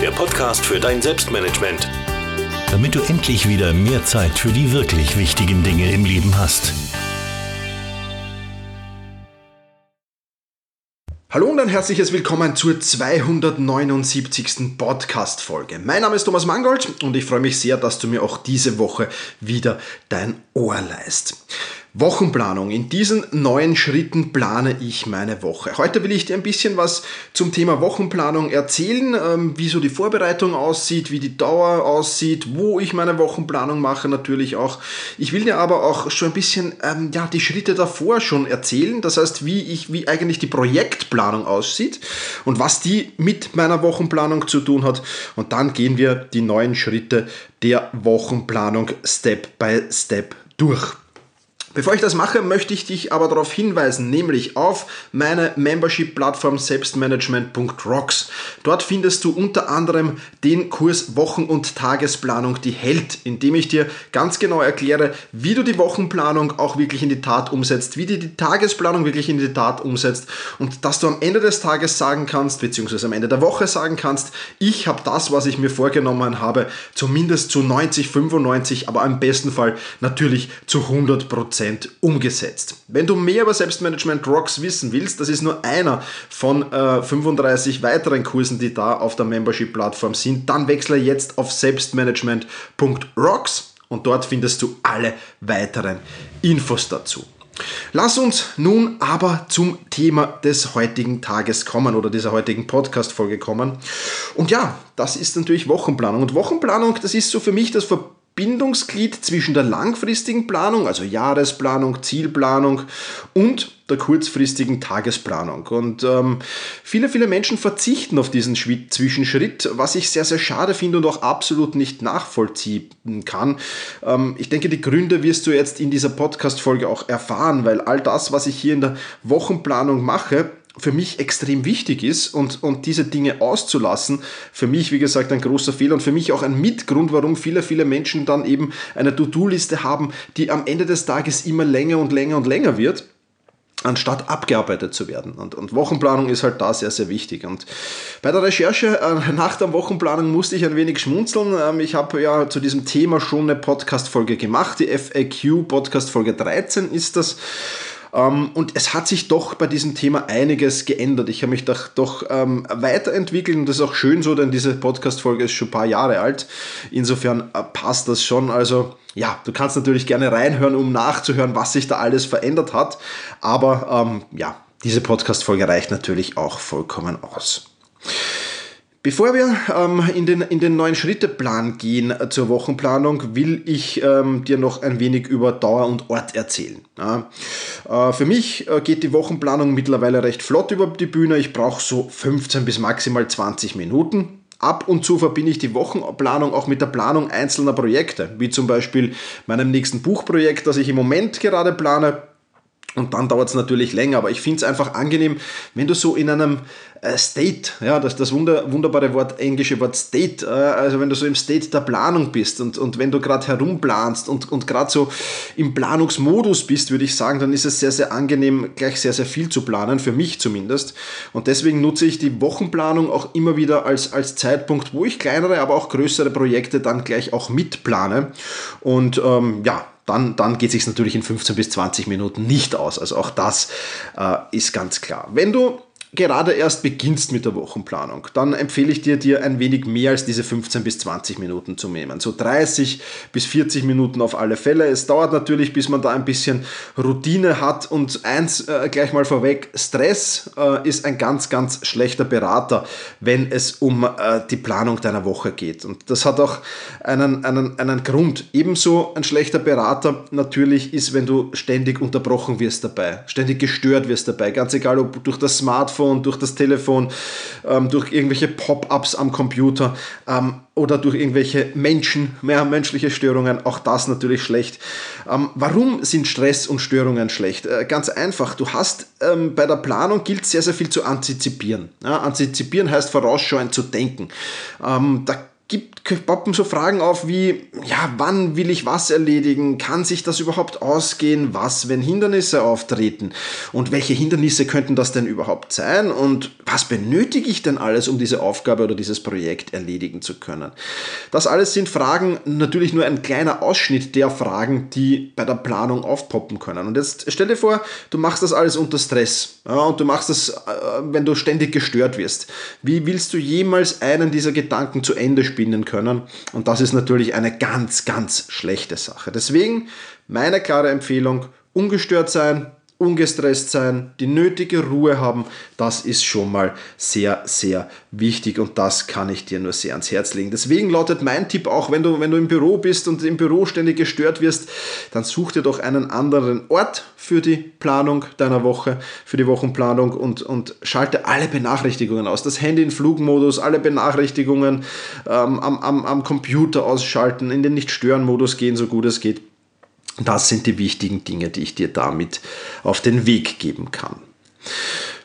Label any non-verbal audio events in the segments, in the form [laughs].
der Podcast für dein Selbstmanagement. Damit du endlich wieder mehr Zeit für die wirklich wichtigen Dinge im Leben hast. Hallo und ein herzliches Willkommen zur 279. Podcast-Folge. Mein Name ist Thomas Mangold und ich freue mich sehr, dass du mir auch diese Woche wieder dein Ohr leist. Wochenplanung. In diesen neuen Schritten plane ich meine Woche. Heute will ich dir ein bisschen was zum Thema Wochenplanung erzählen, ähm, wie so die Vorbereitung aussieht, wie die Dauer aussieht, wo ich meine Wochenplanung mache natürlich auch. Ich will dir aber auch schon ein bisschen ähm, ja, die Schritte davor schon erzählen, das heißt, wie ich, wie eigentlich die Projektplanung aussieht und was die mit meiner Wochenplanung zu tun hat. Und dann gehen wir die neuen Schritte der Wochenplanung Step by Step durch. Bevor ich das mache, möchte ich dich aber darauf hinweisen, nämlich auf meine Membership-Plattform selbstmanagement.rocks. Dort findest du unter anderem den Kurs Wochen- und Tagesplanung, die hält, in dem ich dir ganz genau erkläre, wie du die Wochenplanung auch wirklich in die Tat umsetzt, wie du die Tagesplanung wirklich in die Tat umsetzt und dass du am Ende des Tages sagen kannst, beziehungsweise am Ende der Woche sagen kannst, ich habe das, was ich mir vorgenommen habe, zumindest zu 90, 95, aber im besten Fall natürlich zu 100 Prozent Prozent umgesetzt. Wenn du mehr über Selbstmanagement Rocks wissen willst, das ist nur einer von äh, 35 weiteren Kursen, die da auf der Membership-Plattform sind, dann wechsle jetzt auf selbstmanagement.rocks und dort findest du alle weiteren Infos dazu. Lass uns nun aber zum Thema des heutigen Tages kommen oder dieser heutigen Podcast-Folge kommen. Und ja, das ist natürlich Wochenplanung. Und Wochenplanung, das ist so für mich das Ver Bindungsglied zwischen der langfristigen Planung, also Jahresplanung, Zielplanung und der kurzfristigen Tagesplanung. Und ähm, viele, viele Menschen verzichten auf diesen Zwischenschritt, was ich sehr, sehr schade finde und auch absolut nicht nachvollziehen kann. Ähm, ich denke, die Gründe wirst du jetzt in dieser Podcast-Folge auch erfahren, weil all das, was ich hier in der Wochenplanung mache, für mich extrem wichtig ist und, und diese Dinge auszulassen, für mich, wie gesagt, ein großer Fehler und für mich auch ein Mitgrund, warum viele, viele Menschen dann eben eine To-Do-Liste haben, die am Ende des Tages immer länger und länger und länger wird anstatt abgearbeitet zu werden. Und, und, Wochenplanung ist halt da sehr, sehr wichtig. Und bei der Recherche äh, nach der Wochenplanung musste ich ein wenig schmunzeln. Ähm, ich habe ja zu diesem Thema schon eine Podcast-Folge gemacht, die FAQ, Podcast-Folge 13 ist das. Ähm, und es hat sich doch bei diesem Thema einiges geändert. Ich habe mich doch, doch ähm, weiterentwickelt und das ist auch schön so, denn diese Podcast-Folge ist schon ein paar Jahre alt. Insofern äh, passt das schon. Also ja, du kannst natürlich gerne reinhören, um nachzuhören, was sich da alles verändert hat. Aber ähm, ja, diese Podcast-Folge reicht natürlich auch vollkommen aus. Bevor wir ähm, in, den, in den neuen Schritteplan gehen äh, zur Wochenplanung, will ich ähm, dir noch ein wenig über Dauer und Ort erzählen. Ja. Äh, für mich äh, geht die Wochenplanung mittlerweile recht flott über die Bühne. Ich brauche so 15 bis maximal 20 Minuten. Ab und zu verbinde ich die Wochenplanung auch mit der Planung einzelner Projekte, wie zum Beispiel meinem nächsten Buchprojekt, das ich im Moment gerade plane und dann dauert es natürlich länger, aber ich finde es einfach angenehm, wenn du so in einem äh, State, ja, das, das wunder, wunderbare Wort, englische Wort State, äh, also wenn du so im State der Planung bist und, und wenn du gerade herumplanst und, und gerade so im Planungsmodus bist, würde ich sagen, dann ist es sehr, sehr angenehm, gleich sehr, sehr viel zu planen, für mich zumindest. Und deswegen nutze ich die Wochenplanung auch immer wieder als, als Zeitpunkt, wo ich kleinere, aber auch größere Projekte dann gleich auch mitplane. Und ähm, ja, dann, dann geht es sich natürlich in 15 bis 20 Minuten nicht aus. Also auch das äh, ist ganz klar. Wenn du gerade erst beginnst mit der Wochenplanung, dann empfehle ich dir, dir ein wenig mehr als diese 15 bis 20 Minuten zu nehmen. So 30 bis 40 Minuten auf alle Fälle. Es dauert natürlich, bis man da ein bisschen Routine hat und eins äh, gleich mal vorweg, Stress äh, ist ein ganz, ganz schlechter Berater, wenn es um äh, die Planung deiner Woche geht. Und das hat auch einen, einen, einen Grund. Ebenso ein schlechter Berater natürlich ist, wenn du ständig unterbrochen wirst dabei, ständig gestört wirst dabei, ganz egal ob durch das Smartphone, Smartphone, durch das Telefon, ähm, durch irgendwelche Pop-ups am Computer ähm, oder durch irgendwelche Menschen, mehr menschliche Störungen, auch das natürlich schlecht. Ähm, warum sind Stress und Störungen schlecht? Äh, ganz einfach, du hast ähm, bei der Planung gilt sehr, sehr viel zu antizipieren. Ja, antizipieren heißt vorausschauend zu denken. Ähm, da gibt, poppen so Fragen auf wie, ja, wann will ich was erledigen? Kann sich das überhaupt ausgehen? Was, wenn Hindernisse auftreten? Und welche Hindernisse könnten das denn überhaupt sein? Und was benötige ich denn alles, um diese Aufgabe oder dieses Projekt erledigen zu können? Das alles sind Fragen, natürlich nur ein kleiner Ausschnitt der Fragen, die bei der Planung aufpoppen können. Und jetzt stell dir vor, du machst das alles unter Stress ja, und du machst das, äh, wenn du ständig gestört wirst. Wie willst du jemals einen dieser Gedanken zu Ende spielen? Spinnen können. Und das ist natürlich eine ganz, ganz schlechte Sache. Deswegen meine klare Empfehlung, ungestört sein, ungestresst sein, die nötige Ruhe haben, das ist schon mal sehr, sehr wichtig und das kann ich dir nur sehr ans Herz legen. Deswegen lautet mein Tipp auch, wenn du, wenn du im Büro bist und im Büro ständig gestört wirst, dann such dir doch einen anderen Ort für die Planung deiner Woche, für die Wochenplanung und, und schalte alle Benachrichtigungen aus. Das Handy in Flugmodus, alle Benachrichtigungen ähm, am, am, am Computer ausschalten, in den Nicht-Stören-Modus gehen, so gut es geht. Das sind die wichtigen Dinge, die ich dir damit auf den Weg geben kann.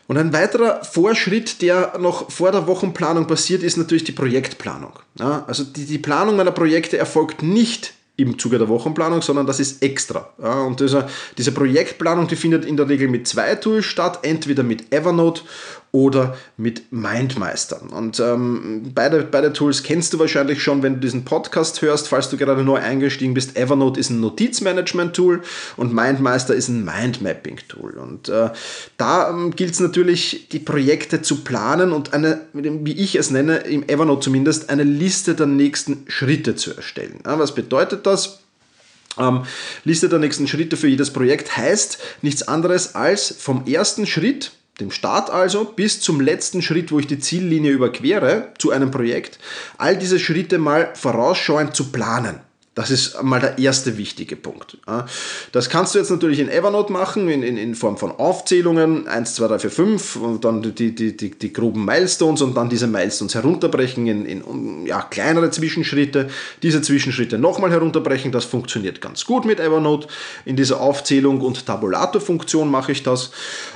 Und ein weiterer Vorschritt, der noch vor der Wochenplanung passiert, ist natürlich die Projektplanung. Ja, also die, die Planung meiner Projekte erfolgt nicht im Zuge der Wochenplanung, sondern das ist extra. Ja, und diese, diese Projektplanung, die findet in der Regel mit zwei Tools statt, entweder mit Evernote oder mit Mindmeister. Und ähm, beide, beide Tools kennst du wahrscheinlich schon, wenn du diesen Podcast hörst, falls du gerade neu eingestiegen bist. Evernote ist ein Notizmanagement-Tool und Mindmeister ist ein Mindmapping-Tool. Und äh, da ähm, gilt es natürlich, die Projekte zu planen und eine, wie ich es nenne, im Evernote zumindest, eine Liste der nächsten Schritte zu erstellen. Ja, was bedeutet das? Ähm, Liste der nächsten Schritte für jedes Projekt heißt nichts anderes als vom ersten Schritt, dem Start also bis zum letzten Schritt, wo ich die Ziellinie überquere zu einem Projekt, all diese Schritte mal vorausschauend zu planen. Das ist mal der erste wichtige Punkt. Das kannst du jetzt natürlich in Evernote machen, in, in, in Form von Aufzählungen, 1, 2, 3, 4, 5 und dann die, die, die, die groben Milestones und dann diese Milestones herunterbrechen in, in ja, kleinere Zwischenschritte, diese Zwischenschritte nochmal herunterbrechen, das funktioniert ganz gut mit Evernote. In dieser Aufzählung und Tabulator-Funktion mache ich das.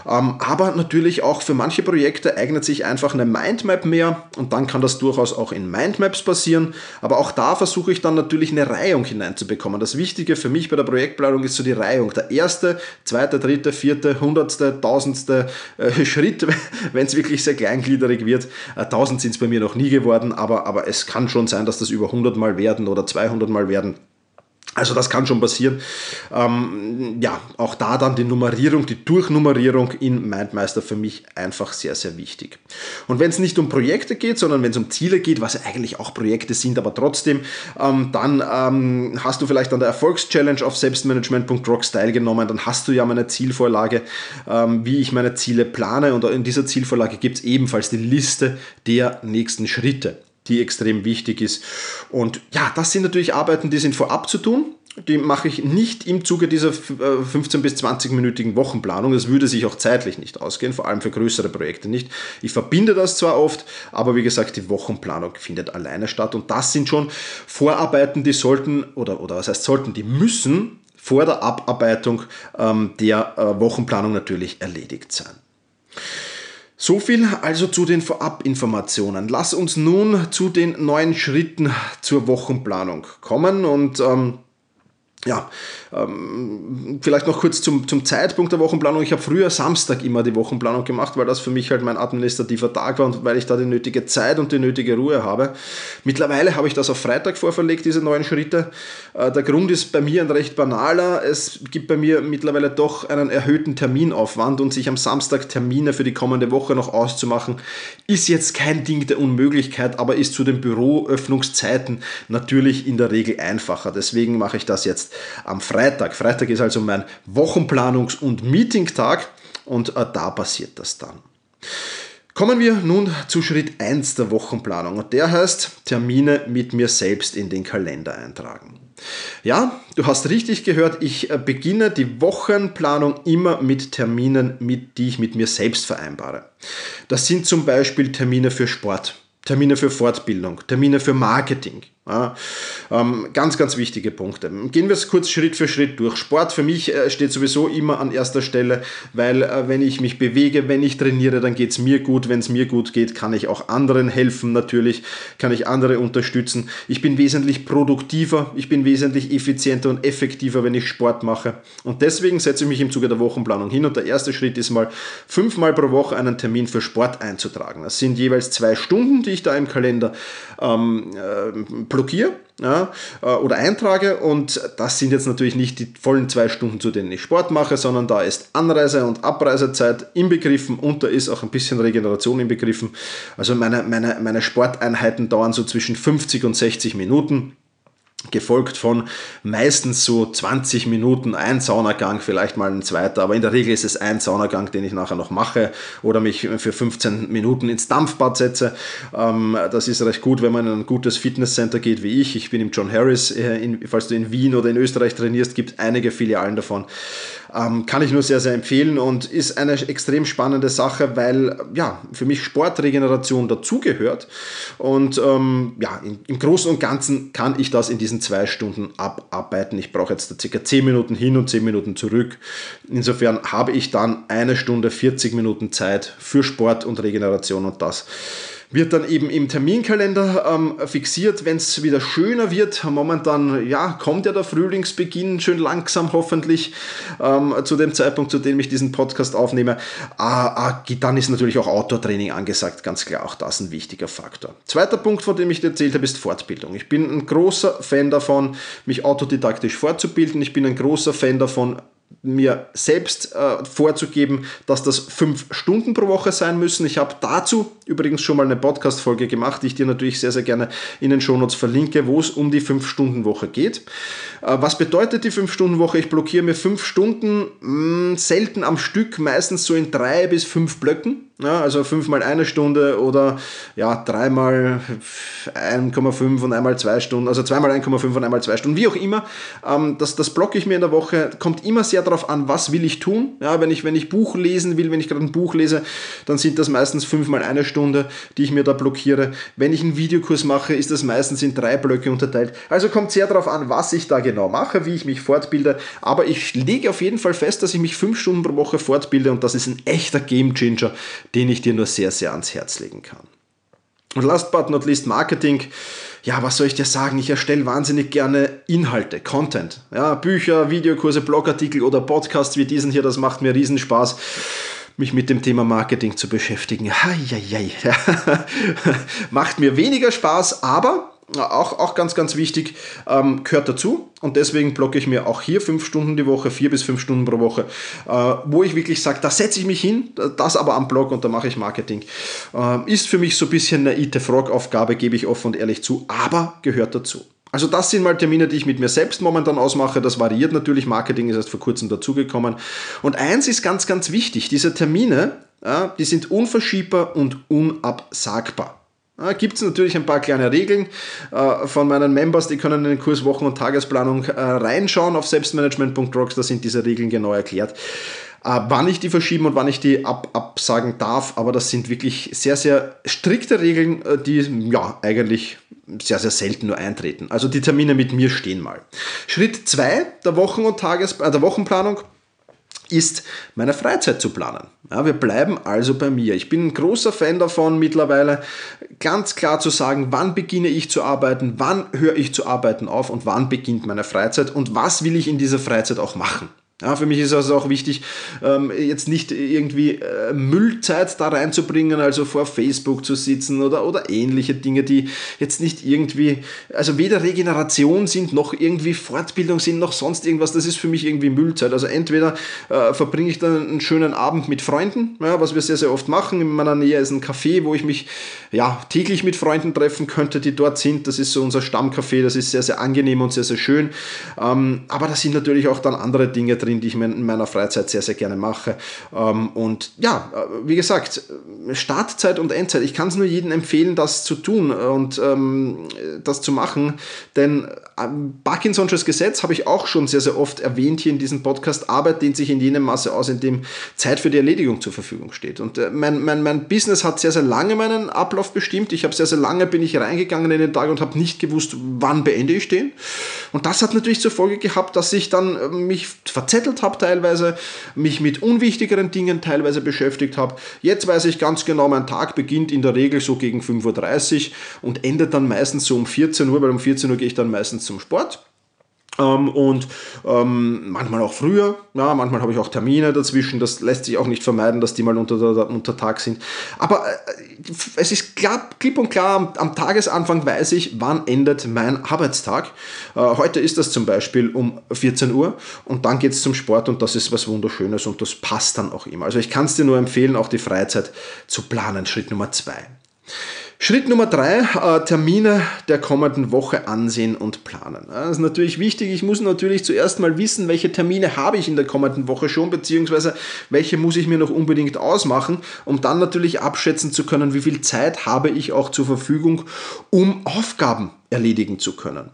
Ähm, aber natürlich auch für manche Projekte eignet sich einfach eine Mindmap mehr und dann kann das durchaus auch in Mindmaps passieren. Aber auch da versuche ich dann natürlich eine Reihe Reihung hineinzubekommen. Das Wichtige für mich bei der Projektplanung ist so die Reihung. Der erste, zweite, dritte, vierte, hundertste, tausendste äh, [laughs] Schritt, wenn es wirklich sehr kleingliedrig wird. Äh, tausend sind es bei mir noch nie geworden, aber, aber es kann schon sein, dass das über 100 Mal werden oder 200 Mal werden. Also das kann schon passieren. Ähm, ja, auch da dann die Nummerierung, die Durchnummerierung in MindMeister für mich einfach sehr, sehr wichtig. Und wenn es nicht um Projekte geht, sondern wenn es um Ziele geht, was ja eigentlich auch Projekte sind, aber trotzdem, ähm, dann ähm, hast du vielleicht an der Erfolgschallenge auf selbstmanagement.rocks teilgenommen, dann hast du ja meine Zielvorlage, ähm, wie ich meine Ziele plane und in dieser Zielvorlage gibt es ebenfalls die Liste der nächsten Schritte die extrem wichtig ist. Und ja, das sind natürlich Arbeiten, die sind vorab zu tun. Die mache ich nicht im Zuge dieser 15 äh, bis 20-minütigen Wochenplanung. Das würde sich auch zeitlich nicht ausgehen, vor allem für größere Projekte nicht. Ich verbinde das zwar oft, aber wie gesagt, die Wochenplanung findet alleine statt. Und das sind schon Vorarbeiten, die sollten, oder, oder was heißt sollten, die müssen vor der Abarbeitung ähm, der äh, Wochenplanung natürlich erledigt sein. So viel also zu den Vorabinformationen. Lass uns nun zu den neuen Schritten zur Wochenplanung kommen und ähm, ja, ähm, vielleicht noch kurz zum, zum Zeitpunkt der Wochenplanung. Ich habe früher Samstag immer die Wochenplanung gemacht, weil das für mich halt mein administrativer Tag war und weil ich da die nötige Zeit und die nötige Ruhe habe. Mittlerweile habe ich das auf Freitag vorverlegt, diese neuen Schritte. Äh, der Grund ist bei mir ein recht banaler. Es gibt bei mir mittlerweile doch einen erhöhten Terminaufwand und sich am Samstag Termine für die kommende Woche noch auszumachen, ist jetzt kein Ding der Unmöglichkeit, aber ist zu den Büroöffnungszeiten natürlich in der Regel einfacher. Deswegen mache ich das jetzt am Freitag. Freitag ist also mein Wochenplanungs- und Meetingtag und äh, da passiert das dann. Kommen wir nun zu Schritt 1 der Wochenplanung und der heißt Termine mit mir selbst in den Kalender eintragen. Ja, du hast richtig gehört, ich äh, beginne die Wochenplanung immer mit Terminen, mit, die ich mit mir selbst vereinbare. Das sind zum Beispiel Termine für Sport, Termine für Fortbildung, Termine für Marketing, ja, ähm, ganz, ganz wichtige Punkte. Gehen wir es kurz Schritt für Schritt durch. Sport für mich äh, steht sowieso immer an erster Stelle, weil äh, wenn ich mich bewege, wenn ich trainiere, dann geht es mir gut. Wenn es mir gut geht, kann ich auch anderen helfen natürlich, kann ich andere unterstützen. Ich bin wesentlich produktiver, ich bin wesentlich effizienter und effektiver, wenn ich Sport mache. Und deswegen setze ich mich im Zuge der Wochenplanung hin und der erste Schritt ist mal fünfmal pro Woche einen Termin für Sport einzutragen. Das sind jeweils zwei Stunden, die ich da im Kalender ähm, äh, blockiere ja, äh, oder eintrage und das sind jetzt natürlich nicht die vollen zwei Stunden, zu denen ich Sport mache, sondern da ist Anreise- und Abreisezeit inbegriffen und da ist auch ein bisschen Regeneration inbegriffen. Also meine, meine, meine Sporteinheiten dauern so zwischen 50 und 60 Minuten gefolgt von meistens so 20 Minuten ein Saunagang, vielleicht mal ein zweiter, aber in der Regel ist es ein Saunagang, den ich nachher noch mache oder mich für 15 Minuten ins Dampfbad setze. Ähm, das ist recht gut, wenn man in ein gutes Fitnesscenter geht wie ich. Ich bin im John Harris, äh, falls du in Wien oder in Österreich trainierst, gibt es einige Filialen davon. Ähm, kann ich nur sehr, sehr empfehlen und ist eine extrem spannende Sache, weil ja, für mich Sportregeneration dazugehört. Und ähm, ja, im, im Großen und Ganzen kann ich das in diesen zwei Stunden abarbeiten. Ich brauche jetzt circa 10 Minuten hin und 10 Minuten zurück. Insofern habe ich dann eine Stunde 40 Minuten Zeit für Sport und Regeneration und das wird dann eben im Terminkalender ähm, fixiert, wenn es wieder schöner wird. Momentan ja, kommt ja der Frühlingsbeginn schön langsam hoffentlich ähm, zu dem Zeitpunkt, zu dem ich diesen Podcast aufnehme. Ah, ah, dann ist natürlich auch Outdoor-Training angesagt, ganz klar, auch das ein wichtiger Faktor. Zweiter Punkt, von dem ich dir erzählt habe, ist Fortbildung. Ich bin ein großer Fan davon, mich autodidaktisch fortzubilden. Ich bin ein großer Fan davon, mir selbst äh, vorzugeben, dass das fünf Stunden pro Woche sein müssen. Ich habe dazu übrigens schon mal eine Podcast-Folge gemacht, die ich dir natürlich sehr, sehr gerne in den Shownotes verlinke, wo es um die fünf Stunden Woche geht. Äh, was bedeutet die fünf Stunden Woche? Ich blockiere mir fünf Stunden mh, mm, selten am Stück, meistens so in drei bis fünf Blöcken. Ja, also fünfmal eine Stunde oder ja, dreimal 1,5 und einmal zwei Stunden, also zweimal 1,5 und einmal zwei Stunden, wie auch immer. Ähm, das, das blocke ich mir in der Woche. Kommt immer sehr darauf an, was will ich tun. Ja, wenn ich, wenn ich Buch lesen will, wenn ich gerade ein Buch lese, dann sind das meistens fünfmal eine Stunde, die ich mir da blockiere. Wenn ich einen Videokurs mache, ist das meistens in drei Blöcke unterteilt. Also kommt sehr darauf an, was ich da genau mache, wie ich mich fortbilde. Aber ich lege auf jeden Fall fest, dass ich mich fünf Stunden pro Woche fortbilde und das ist ein echter Game Changer den ich dir nur sehr, sehr ans Herz legen kann. Und last but not least Marketing. Ja, was soll ich dir sagen? Ich erstelle wahnsinnig gerne Inhalte, Content. Ja, Bücher, Videokurse, Blogartikel oder Podcasts wie diesen hier. Das macht mir riesen Spaß mich mit dem Thema Marketing zu beschäftigen. [laughs] Macht mir weniger Spaß, aber auch, auch ganz, ganz wichtig, ähm, gehört dazu. Und deswegen blocke ich mir auch hier fünf Stunden die Woche, vier bis fünf Stunden pro Woche, äh, wo ich wirklich sage, da setze ich mich hin, das aber am Blog und da mache ich Marketing. Äh, ist für mich so ein bisschen eine IT-Frog-Aufgabe, gebe ich offen und ehrlich zu, aber gehört dazu. Also das sind mal Termine, die ich mit mir selbst momentan ausmache. Das variiert natürlich. Marketing ist erst vor kurzem dazugekommen. Und eins ist ganz, ganz wichtig. Diese Termine, ja, die sind unverschiebbar und unabsagbar. Ja, Gibt es natürlich ein paar kleine Regeln äh, von meinen Members, die können in den Kurs Wochen- und Tagesplanung äh, reinschauen auf selbstmanagement.rocks, da sind diese Regeln genau erklärt. Äh, wann ich die verschieben und wann ich die ab absagen darf, aber das sind wirklich sehr, sehr strikte Regeln, die ja eigentlich sehr, sehr selten nur eintreten. Also die Termine mit mir stehen mal. Schritt 2 der Wochen- und Tages der Wochenplanung ist, meine Freizeit zu planen. Ja, wir bleiben also bei mir. Ich bin ein großer Fan davon, mittlerweile ganz klar zu sagen, wann beginne ich zu arbeiten, wann höre ich zu arbeiten auf und wann beginnt meine Freizeit und was will ich in dieser Freizeit auch machen. Ja, für mich ist also auch wichtig, ähm, jetzt nicht irgendwie äh, Müllzeit da reinzubringen, also vor Facebook zu sitzen oder, oder ähnliche Dinge, die jetzt nicht irgendwie, also weder Regeneration sind, noch irgendwie Fortbildung sind, noch sonst irgendwas. Das ist für mich irgendwie Müllzeit. Also entweder äh, verbringe ich dann einen schönen Abend mit Freunden, ja, was wir sehr, sehr oft machen. In meiner Nähe ist ein Café, wo ich mich ja, täglich mit Freunden treffen könnte, die dort sind. Das ist so unser Stammcafé, das ist sehr, sehr angenehm und sehr, sehr schön. Ähm, aber da sind natürlich auch dann andere Dinge drin drin, die ich in meiner Freizeit sehr, sehr gerne mache. Ähm, und ja, wie gesagt, Startzeit und Endzeit. Ich kann es nur jedem empfehlen, das zu tun und ähm, das zu machen, denn ähm, Parkinson'sches Gesetz habe ich auch schon sehr, sehr oft erwähnt hier in diesem Podcast. Arbeit dehnt sich in jenem Maße aus, in dem Zeit für die Erledigung zur Verfügung steht. Und äh, mein, mein, mein Business hat sehr, sehr lange meinen Ablauf bestimmt. Ich habe sehr, sehr lange bin ich reingegangen in den Tag und habe nicht gewusst, wann beende ich den. Und das hat natürlich zur Folge gehabt, dass ich dann äh, mich verzettelt habe teilweise, mich mit unwichtigeren Dingen teilweise beschäftigt habe. Jetzt weiß ich ganz genau, mein Tag beginnt in der Regel so gegen 5.30 Uhr und endet dann meistens so um 14 Uhr, weil um 14 Uhr gehe ich dann meistens zum Sport. Ähm, und ähm, manchmal auch früher, ja, manchmal habe ich auch Termine dazwischen, das lässt sich auch nicht vermeiden, dass die mal unter, unter Tag sind. Aber äh, es ist klar, klipp und klar, am, am, Tagesanfang weiß ich, wann endet mein Arbeitstag. Äh, heute ist das zum Beispiel um 14 Uhr und dann geht es zum Sport und das ist was Wunderschönes und das passt dann auch immer. Also ich kann es dir nur empfehlen, auch die Freizeit zu planen, Schritt Nummer zwei. Schritt Nummer drei, äh, Termine der kommenden Woche ansehen und planen. Das ist natürlich wichtig. Ich muss natürlich zuerst mal wissen, welche Termine habe ich in der kommenden Woche schon, beziehungsweise welche muss ich mir noch unbedingt ausmachen, um dann natürlich abschätzen zu können, wie viel Zeit habe ich auch zur Verfügung, um Aufgaben erledigen zu können.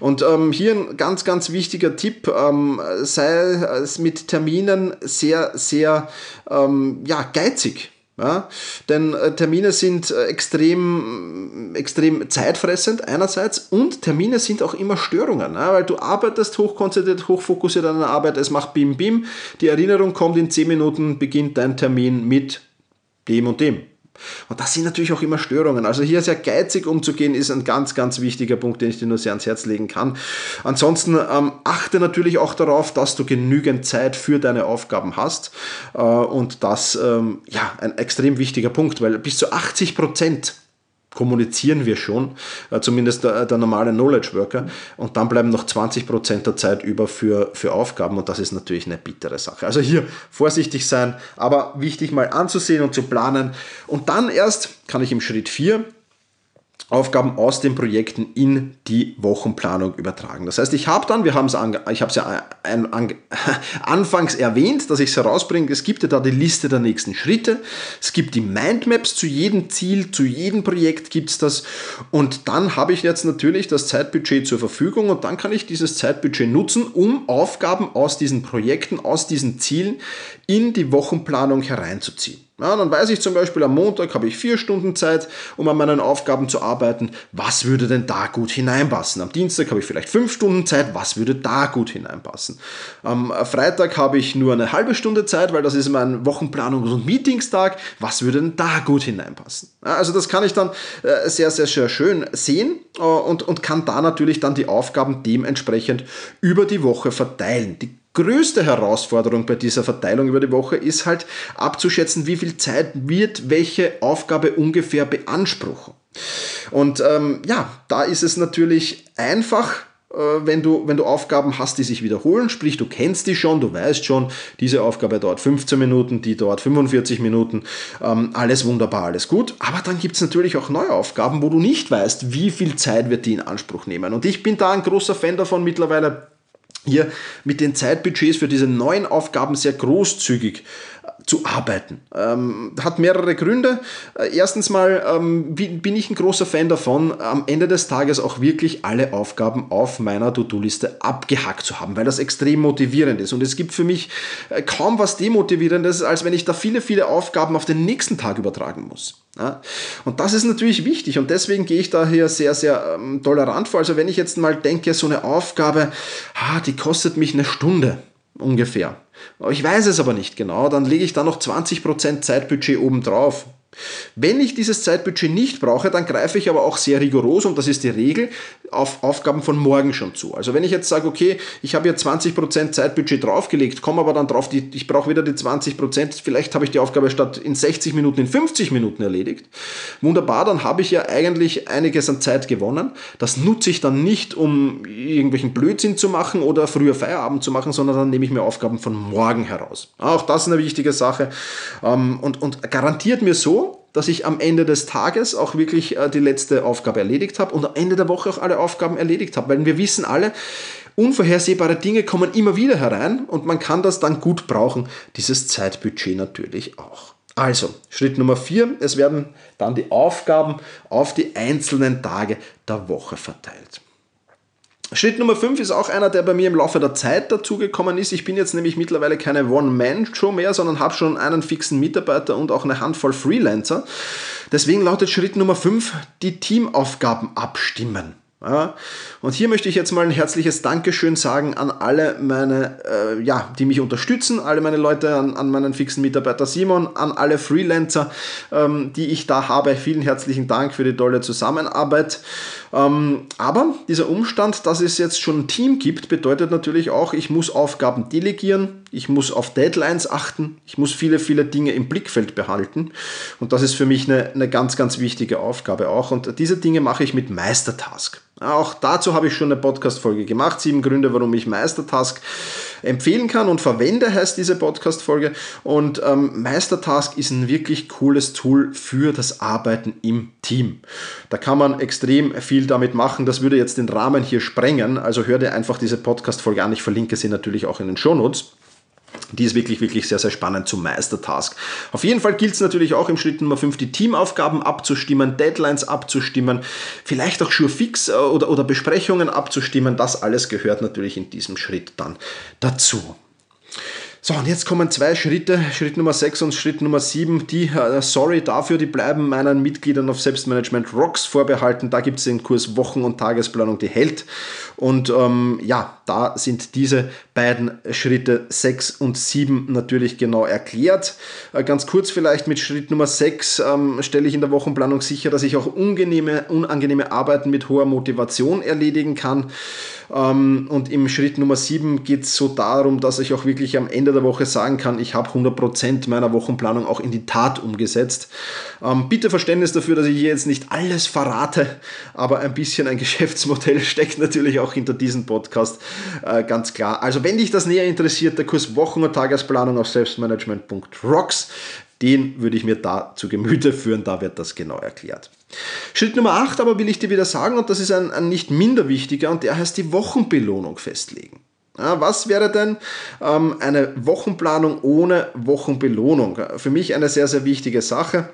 Und ähm, hier ein ganz, ganz wichtiger Tipp, ähm, sei es mit Terminen sehr, sehr ähm, ja, geizig. Ja, denn äh, Termine sind äh, extrem, extrem zeitfressend einerseits und Termine sind auch immer Störungen, ja, weil du arbeitest hochkonzentriert, hochfokussiert an der Arbeit, es macht Bim Bim, die Erinnerung kommt in 10 Minuten, beginnt dein Termin mit dem und dem. Und das sind natürlich auch immer Störungen. Also hier sehr geizig umzugehen, ist ein ganz, ganz wichtiger Punkt, den ich dir nur sehr ans Herz legen kann. Ansonsten ähm, achte natürlich auch darauf, dass du genügend Zeit für deine Aufgaben hast. Äh, und das, ähm, ja, ein extrem wichtiger Punkt, weil bis zu 80 Prozent kommunizieren wir schon, äh, zumindest der, der, normale Knowledge Worker. Und dann bleiben noch 20% der Zeit über für, für Aufgaben und das ist natürlich eine bittere Sache. Also hier vorsichtig sein, aber wichtig mal anzusehen und zu planen. Und dann erst kann ich im Schritt 4 Aufgaben aus den Projekten in die Wochenplanung übertragen. Das heißt, ich habe dann, wir haben es, ich habe es ja ein, ein, [laughs] anfangs erwähnt, dass ich es herausbringe. Es gibt ja da die Liste der nächsten Schritte. Es gibt die Mindmaps zu jedem Ziel, zu jedem Projekt gibt es das. Und dann habe ich jetzt natürlich das Zeitbudget zur Verfügung und dann kann ich dieses Zeitbudget nutzen, um Aufgaben aus diesen Projekten, aus diesen Zielen in die Wochenplanung hereinzuziehen. Ja, dann weiß ich zum Beispiel, am Montag habe ich vier Stunden Zeit, um an meinen Aufgaben zu arbeiten. Was würde denn da gut hineinpassen? Am Dienstag habe ich vielleicht fünf Stunden Zeit. Was würde da gut hineinpassen? Am Freitag habe ich nur eine halbe Stunde Zeit, weil das ist mein Wochenplanungs- und Meetingstag. Was würde denn da gut hineinpassen? Ja, also das kann ich dann äh, sehr, sehr, sehr schön sehen äh, und, und kann da natürlich dann die Aufgaben dementsprechend über die Woche verteilen. Die größte Herausforderung bei dieser Verteilung über die Woche ist halt abzuschätzen, wie viel Zeit wird welche Aufgabe ungefähr beanspruchen. Und ähm, ja, da ist es natürlich einfach, äh, wenn du, wenn du Aufgaben hast, die sich wiederholen, sprich du kennst die schon, du weißt schon, diese Aufgabe dauert 15 Minuten, die dauert 45 Minuten, ähm, alles wunderbar, alles gut. Aber dann gibt es natürlich auch neue Aufgaben, wo du nicht weißt, wie viel Zeit wird die in Anspruch nehmen. Und ich bin da ein großer Fan davon mittlerweile, hier mit den Zeitbudgets für diese neuen Aufgaben sehr großzügig zu arbeiten. Ähm, hat mehrere Gründe. Äh, erstens mal ähm, bin ich ein großer Fan davon, am Ende des Tages auch wirklich alle Aufgaben auf meiner To-Do-Liste abgehackt zu haben, weil das extrem motivierend ist. Und es gibt für mich äh, kaum was demotivierendes, als wenn ich da viele, viele Aufgaben auf den nächsten Tag übertragen muss. Ja? Und das ist natürlich wichtig und deswegen gehe ich da hier sehr, sehr ähm, tolerant vor. Also wenn ich jetzt mal denke, so eine Aufgabe, ah, die kostet mich eine Stunde ungefähr. Ich weiß es aber nicht genau, dann lege ich da noch 20% Zeitbudget oben drauf. Wenn ich dieses Zeitbudget nicht brauche, dann greife ich aber auch sehr rigoros, und das ist die Regel, auf Aufgaben von morgen schon zu. Also wenn ich jetzt sage, okay, ich habe hier 20% Zeitbudget draufgelegt, komme aber dann drauf, ich brauche wieder die 20%, vielleicht habe ich die Aufgabe statt in 60 Minuten in 50 Minuten erledigt. Wunderbar, dann habe ich ja eigentlich einiges an Zeit gewonnen. Das nutze ich dann nicht, um irgendwelchen Blödsinn zu machen oder früher Feierabend zu machen, sondern dann nehme ich mir Aufgaben von morgen heraus. Auch das ist eine wichtige Sache ähm, und, und garantiert mir so, dass ich am Ende des Tages auch wirklich äh, die letzte Aufgabe erledigt habe und am Ende der Woche auch alle Aufgaben erledigt habe. Weil wir wissen alle, unvorhersehbare Dinge kommen immer wieder herein und man kann das dann gut brauchen, dieses Zeitbudget natürlich auch. Also, Schritt Nummer vier, es werden dann die Aufgaben auf die einzelnen Tage der Woche verteilt. Schritt Nummer 5 ist auch einer, der bei mir im Laufe der Zeit dazugekommen ist. Ich bin jetzt nämlich mittlerweile keine One-Man-Show mehr, sondern habe schon einen fixen Mitarbeiter und auch eine Handvoll Freelancer. Deswegen lautet Schritt Nummer 5 die Teamaufgaben abstimmen. Ja, und hier möchte ich jetzt mal ein herzliches Dankeschön sagen an alle meine, äh, ja, die mich unterstützen, alle meine Leute, an, an meinen fixen Mitarbeiter Simon, an alle Freelancer, ähm, die ich da habe. Vielen herzlichen Dank für die tolle Zusammenarbeit. Ähm, aber dieser Umstand, dass es jetzt schon ein Team gibt, bedeutet natürlich auch, ich muss Aufgaben delegieren, ich muss auf Deadlines achten, ich muss viele, viele Dinge im Blickfeld behalten. Und das ist für mich eine, eine ganz, ganz wichtige Aufgabe auch. Und diese Dinge mache ich mit Meistertask. Auch dazu habe ich schon eine Podcast-Folge gemacht. Sieben Gründe, warum ich Meistertask empfehlen kann und verwende, heißt diese Podcast-Folge. Und ähm, Meistertask ist ein wirklich cooles Tool für das Arbeiten im Team. Da kann man extrem viel damit machen. Das würde jetzt den Rahmen hier sprengen. Also hör dir einfach diese Podcast-Folge an. Ich verlinke sie natürlich auch in den Shownotes. Die ist wirklich, wirklich sehr, sehr spannend zum Meistertask. Auf jeden Fall gilt es natürlich auch im Schritt Nummer 5, die Teamaufgaben abzustimmen, Deadlines abzustimmen, vielleicht auch schon fix äh, oder, oder Besprechungen abzustimmen. Das alles gehört natürlich in diesem Schritt dann dazu. So, und jetzt kommen zwei Schritte, Schritt Nummer 6 und Schritt Nummer 7, die, äh, sorry dafür, die bleiben meinen Mitgliedern auf Selbstmanagement Rocks vorbehalten. Da gibt es den Kurs Wochen- und Tagesplanung, die hält. Und ähm, ja, da sind diese beiden Schritte 6 und 7 natürlich genau erklärt. Äh, ganz kurz vielleicht mit Schritt Nummer 6 ähm, stelle ich in der Wochenplanung sicher, dass ich auch unangenehme, unangenehme Arbeiten mit hoher Motivation erledigen kann. Ähm, und im Schritt Nummer 7 geht es so darum, dass ich auch wirklich am Ende der Woche sagen kann, ich habe 100% meiner Wochenplanung auch in die Tat umgesetzt. Ähm, bitte Verständnis dafür, dass ich hier jetzt nicht alles verrate, aber ein bisschen ein [laughs] Geschäftsmodell steckt natürlich auch hinter diesem Podcast, äh, ganz klar. Also wenn dich das näher interessiert, der Kurs Wochen- und Tagesplanung auf selbstmanagement.rocks, den würde ich mir da zu Gemüte führen, da wird das genau erklärt. Schritt Nummer 8 aber will ich dir wieder sagen, und das ist ein, ein nicht minder wichtiger, und der heißt die Wochenbelohnung festlegen. Ja, was wäre denn ähm, eine Wochenplanung ohne Wochenbelohnung? Für mich eine sehr, sehr wichtige Sache.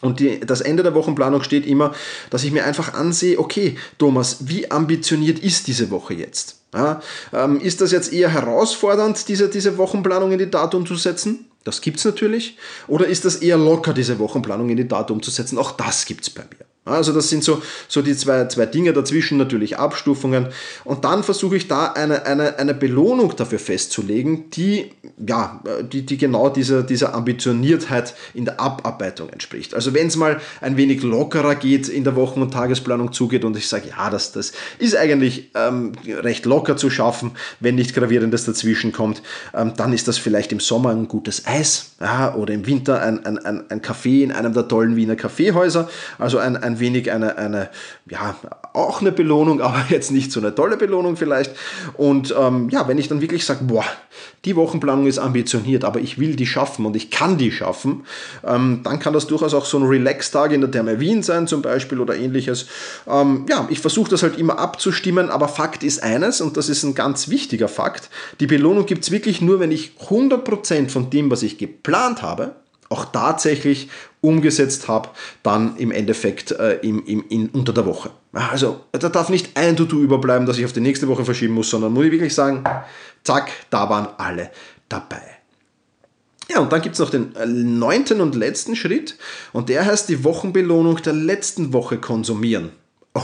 Und die, das Ende der Wochenplanung steht immer, dass ich mir einfach ansehe, okay, Thomas, wie ambitioniert ist diese Woche jetzt? Ja, ähm, ist das jetzt eher herausfordernd, diese, diese Wochenplanung in die Tat umzusetzen? Das gibt es natürlich. Oder ist das eher locker, diese Wochenplanung in die Tat umzusetzen? Auch das gibt es bei mir. Also das sind so, so die zwei, zwei Dinge dazwischen, natürlich Abstufungen. Und dann versuche ich da eine, eine, eine Belohnung dafür festzulegen, die, ja, die, die genau dieser, dieser Ambitioniertheit in der Abarbeitung entspricht. Also wenn es mal ein wenig lockerer geht, in der Wochen- und Tagesplanung zugeht und ich sage, ja, das, das ist eigentlich ähm, recht locker zu schaffen, wenn nicht Gravierendes dazwischen kommt, ähm, dann ist das vielleicht im Sommer ein gutes Eis ja, oder im Winter ein, ein, ein, ein Kaffee in einem der tollen Wiener Kaffeehäuser. Also ein, ein wenig eine, eine, ja, auch eine Belohnung, [laughs] aber jetzt nicht so eine tolle Belohnung vielleicht. Und ähm, ja, wenn ich dann wirklich sage, boah, die Wochenplanung ist ambitioniert, aber ich will die schaffen und ich kann die schaffen, ähm, dann kann das durchaus auch so ein Relax-Tag in der Therme Wien sein zum Beispiel oder ähnliches. Ähm, ja, ich versuche das halt immer abzustimmen, aber Fakt ist eines und das ist ein ganz wichtiger Fakt, die Belohnung gibt es wirklich nur, wenn ich 100% von dem, was ich geplant habe, auch tatsächlich umgesetzt habe, dann im Endeffekt äh, im, im, in, unter der Woche. Also da darf nicht ein To-Do überbleiben, das ich auf die nächste Woche verschieben muss, sondern muss ich wirklich sagen, zack, da waren alle dabei. Ja, und dann gibt es noch den äh, neunten und letzten Schritt und der heißt die Wochenbelohnung der letzten Woche konsumieren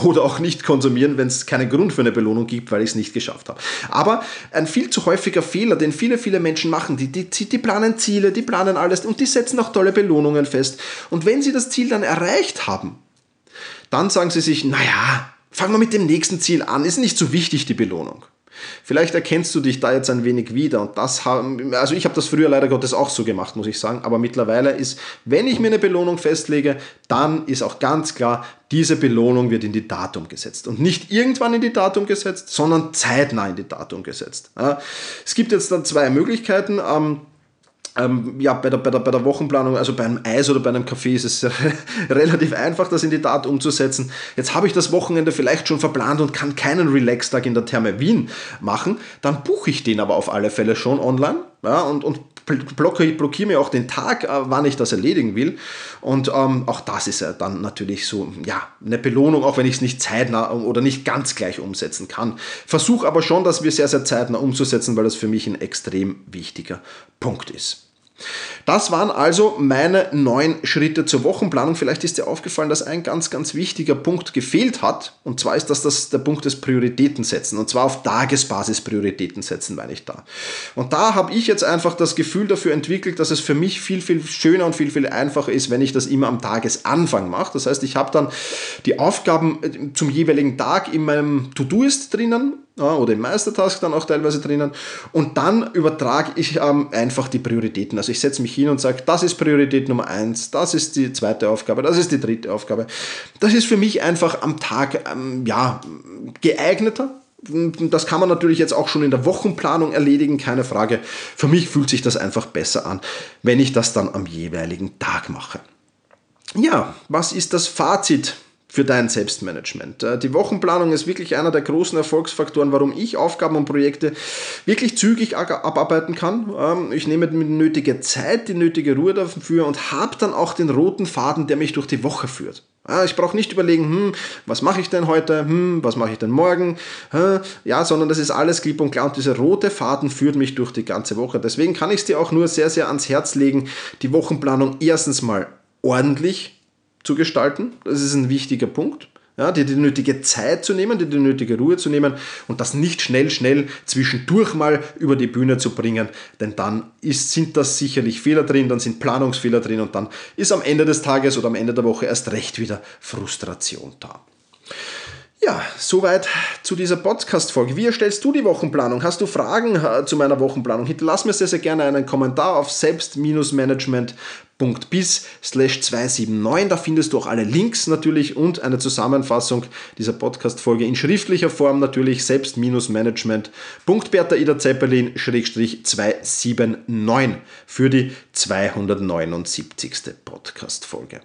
oder auch nicht konsumieren, wenn es keinen Grund für eine Belohnung gibt, weil ich es nicht geschafft habe. Aber ein viel zu häufiger Fehler, den viele, viele Menschen machen, die, die, die planen Ziele, die planen alles und die setzen auch tolle Belohnungen fest. Und wenn sie das Ziel dann erreicht haben, dann sagen sie sich, naja, fangen wir mit dem nächsten Ziel an, ist nicht so wichtig die Belohnung. Vielleicht erkennst du dich da jetzt ein wenig wieder und das haben, also ich habe das früher leider Gottes auch so gemacht, muss ich sagen, aber mittlerweile ist, wenn ich mir eine Belohnung festlege, dann ist auch ganz klar, diese Belohnung wird in die Datum gesetzt und nicht irgendwann in die Datum gesetzt, sondern zeitnah in die Datum gesetzt. Es gibt jetzt dann zwei Möglichkeiten. Ähm, ja, bei der, bei, der, bei der Wochenplanung, also beim Eis oder bei einem Kaffee ist es [laughs] relativ einfach, das in die Tat umzusetzen. Jetzt habe ich das Wochenende vielleicht schon verplant und kann keinen Relax-Tag in der Therme Wien machen, dann buche ich den aber auf alle Fälle schon online ja, und, und blockiere, blockiere mir auch den Tag, äh, wann ich das erledigen will. Und ähm, auch das ist ja dann natürlich so, ja, eine Belohnung, auch wenn ich es nicht zeitnah oder nicht ganz gleich umsetzen kann. Versuche aber schon, dass wir sehr, sehr zeitnah umzusetzen, weil das für mich ein extrem wichtiger Punkt ist. Das waren also meine neun Schritte zur Wochenplanung. Vielleicht ist dir aufgefallen, dass ein ganz, ganz wichtiger Punkt gefehlt hat. Und zwar ist das, das der Punkt des Prioritäten setzen. Und zwar auf Tagesbasis Prioritäten setzen, meine ich da. Und da habe ich jetzt einfach das Gefühl dafür entwickelt, dass es für mich viel, viel schöner und viel, viel einfacher ist, wenn ich das immer am Tagesanfang mache. Das heißt, ich habe dann die Aufgaben äh, zum jeweiligen Tag in meinem To-Do-Ist drinnen ja, oder im Meistertask dann auch teilweise drinnen. Und dann übertrage ich ähm, einfach die Prioritäten. Also ich setze mich hin und sage, das ist Priorität Nummer eins, das ist die zweite Aufgabe, das ist die dritte Aufgabe. Das ist für mich einfach am Tag ähm, ja, geeigneter. Das kann man natürlich jetzt auch schon in der Wochenplanung erledigen, keine Frage. Für mich fühlt sich das einfach besser an, wenn ich das dann am jeweiligen Tag mache. Ja, was ist das Fazit für dein Selbstmanagement. Äh, die Wochenplanung ist wirklich einer der großen Erfolgsfaktoren, warum ich Aufgaben und Projekte wirklich zügig abarbeiten kann. Ähm, ich nehme die nötige Zeit, die nötige Ruhe dafür und habe dann auch den roten Faden, der mich durch die Woche führt. Ich brauche nicht überlegen, hm, was mache ich denn heute, hm, was mache ich denn morgen, ja, sondern das ist alles klipp und klar und dieser rote Faden führt mich durch die ganze Woche. Deswegen kann ich es dir auch nur sehr, sehr ans Herz legen, die Wochenplanung erstens mal ordentlich zu gestalten. Das ist ein wichtiger Punkt. Ja, dir die nötige Zeit zu nehmen, dir die nötige Ruhe zu nehmen und das nicht schnell, schnell zwischendurch mal über die Bühne zu bringen, denn dann ist, sind das sicherlich Fehler drin, dann sind Planungsfehler drin und dann ist am Ende des Tages oder am Ende der Woche erst recht wieder Frustration da. Ja, soweit zu dieser Podcast-Folge. Wie erstellst du die Wochenplanung? Hast du Fragen äh, zu meiner Wochenplanung? Hinterlass mir sehr, sehr gerne einen Kommentar auf selbst-management.bis 279. Da findest du auch alle Links natürlich und eine Zusammenfassung dieser Podcast-Folge in schriftlicher Form natürlich selbst-management.bertha Ida Zeppelin 279 für die 279. Podcast-Folge.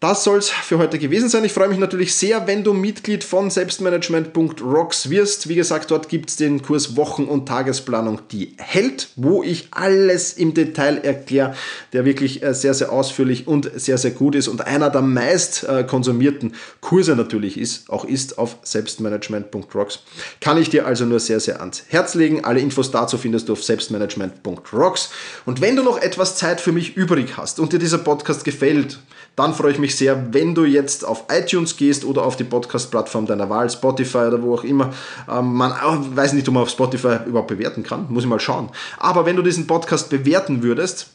Das soll es für heute gewesen sein. Ich freue mich natürlich sehr, wenn du Mitglied von selbstmanagement.rocks wirst. Wie gesagt, dort gibt es den Kurs Wochen- und Tagesplanung, die hält, wo ich alles im Detail erkläre, der wirklich äh, sehr, sehr ausführlich und sehr, sehr gut ist und einer der meist äh, konsumierten Kurse natürlich ist, auch ist auf selbstmanagement.rocks. Kann ich dir also nur sehr, sehr ans Herz legen. Alle Infos dazu findest du auf selbstmanagement.rocks. Und wenn du noch etwas Zeit für mich übrig hast und dir dieser Podcast gefällt, dann freue ich mich sehr, wenn du jetzt auf iTunes gehst oder auf die Podcast-Plattform deiner Wahl, Spotify oder wo auch immer. Ähm, man weiß nicht, ob man auf Spotify überhaupt bewerten kann, muss ich mal schauen. Aber wenn du diesen Podcast bewerten würdest,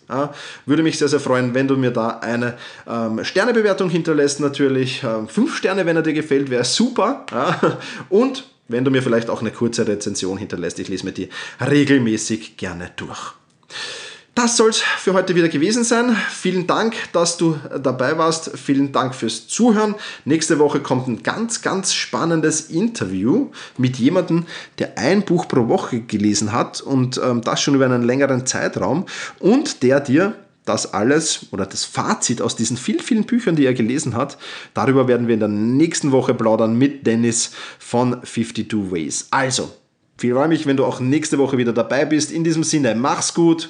würde mich sehr, sehr freuen, wenn du mir da eine ähm, Sternebewertung hinterlässt, natürlich. Ähm, fünf Sterne, wenn er dir gefällt, wäre super. Und wenn du mir vielleicht auch eine kurze Rezension hinterlässt, ich lese mir die regelmäßig gerne durch. Das soll es für heute wieder gewesen sein. Vielen Dank, dass du dabei warst. Vielen Dank fürs Zuhören. Nächste Woche kommt ein ganz, ganz spannendes Interview mit jemandem, der ein Buch pro Woche gelesen hat und ähm, das schon über einen längeren Zeitraum und der dir das alles oder das Fazit aus diesen vielen, vielen Büchern, die er gelesen hat, darüber werden wir in der nächsten Woche plaudern mit Dennis von 52 Ways. Also, ich freue mich, wenn du auch nächste Woche wieder dabei bist. In diesem Sinne, mach's gut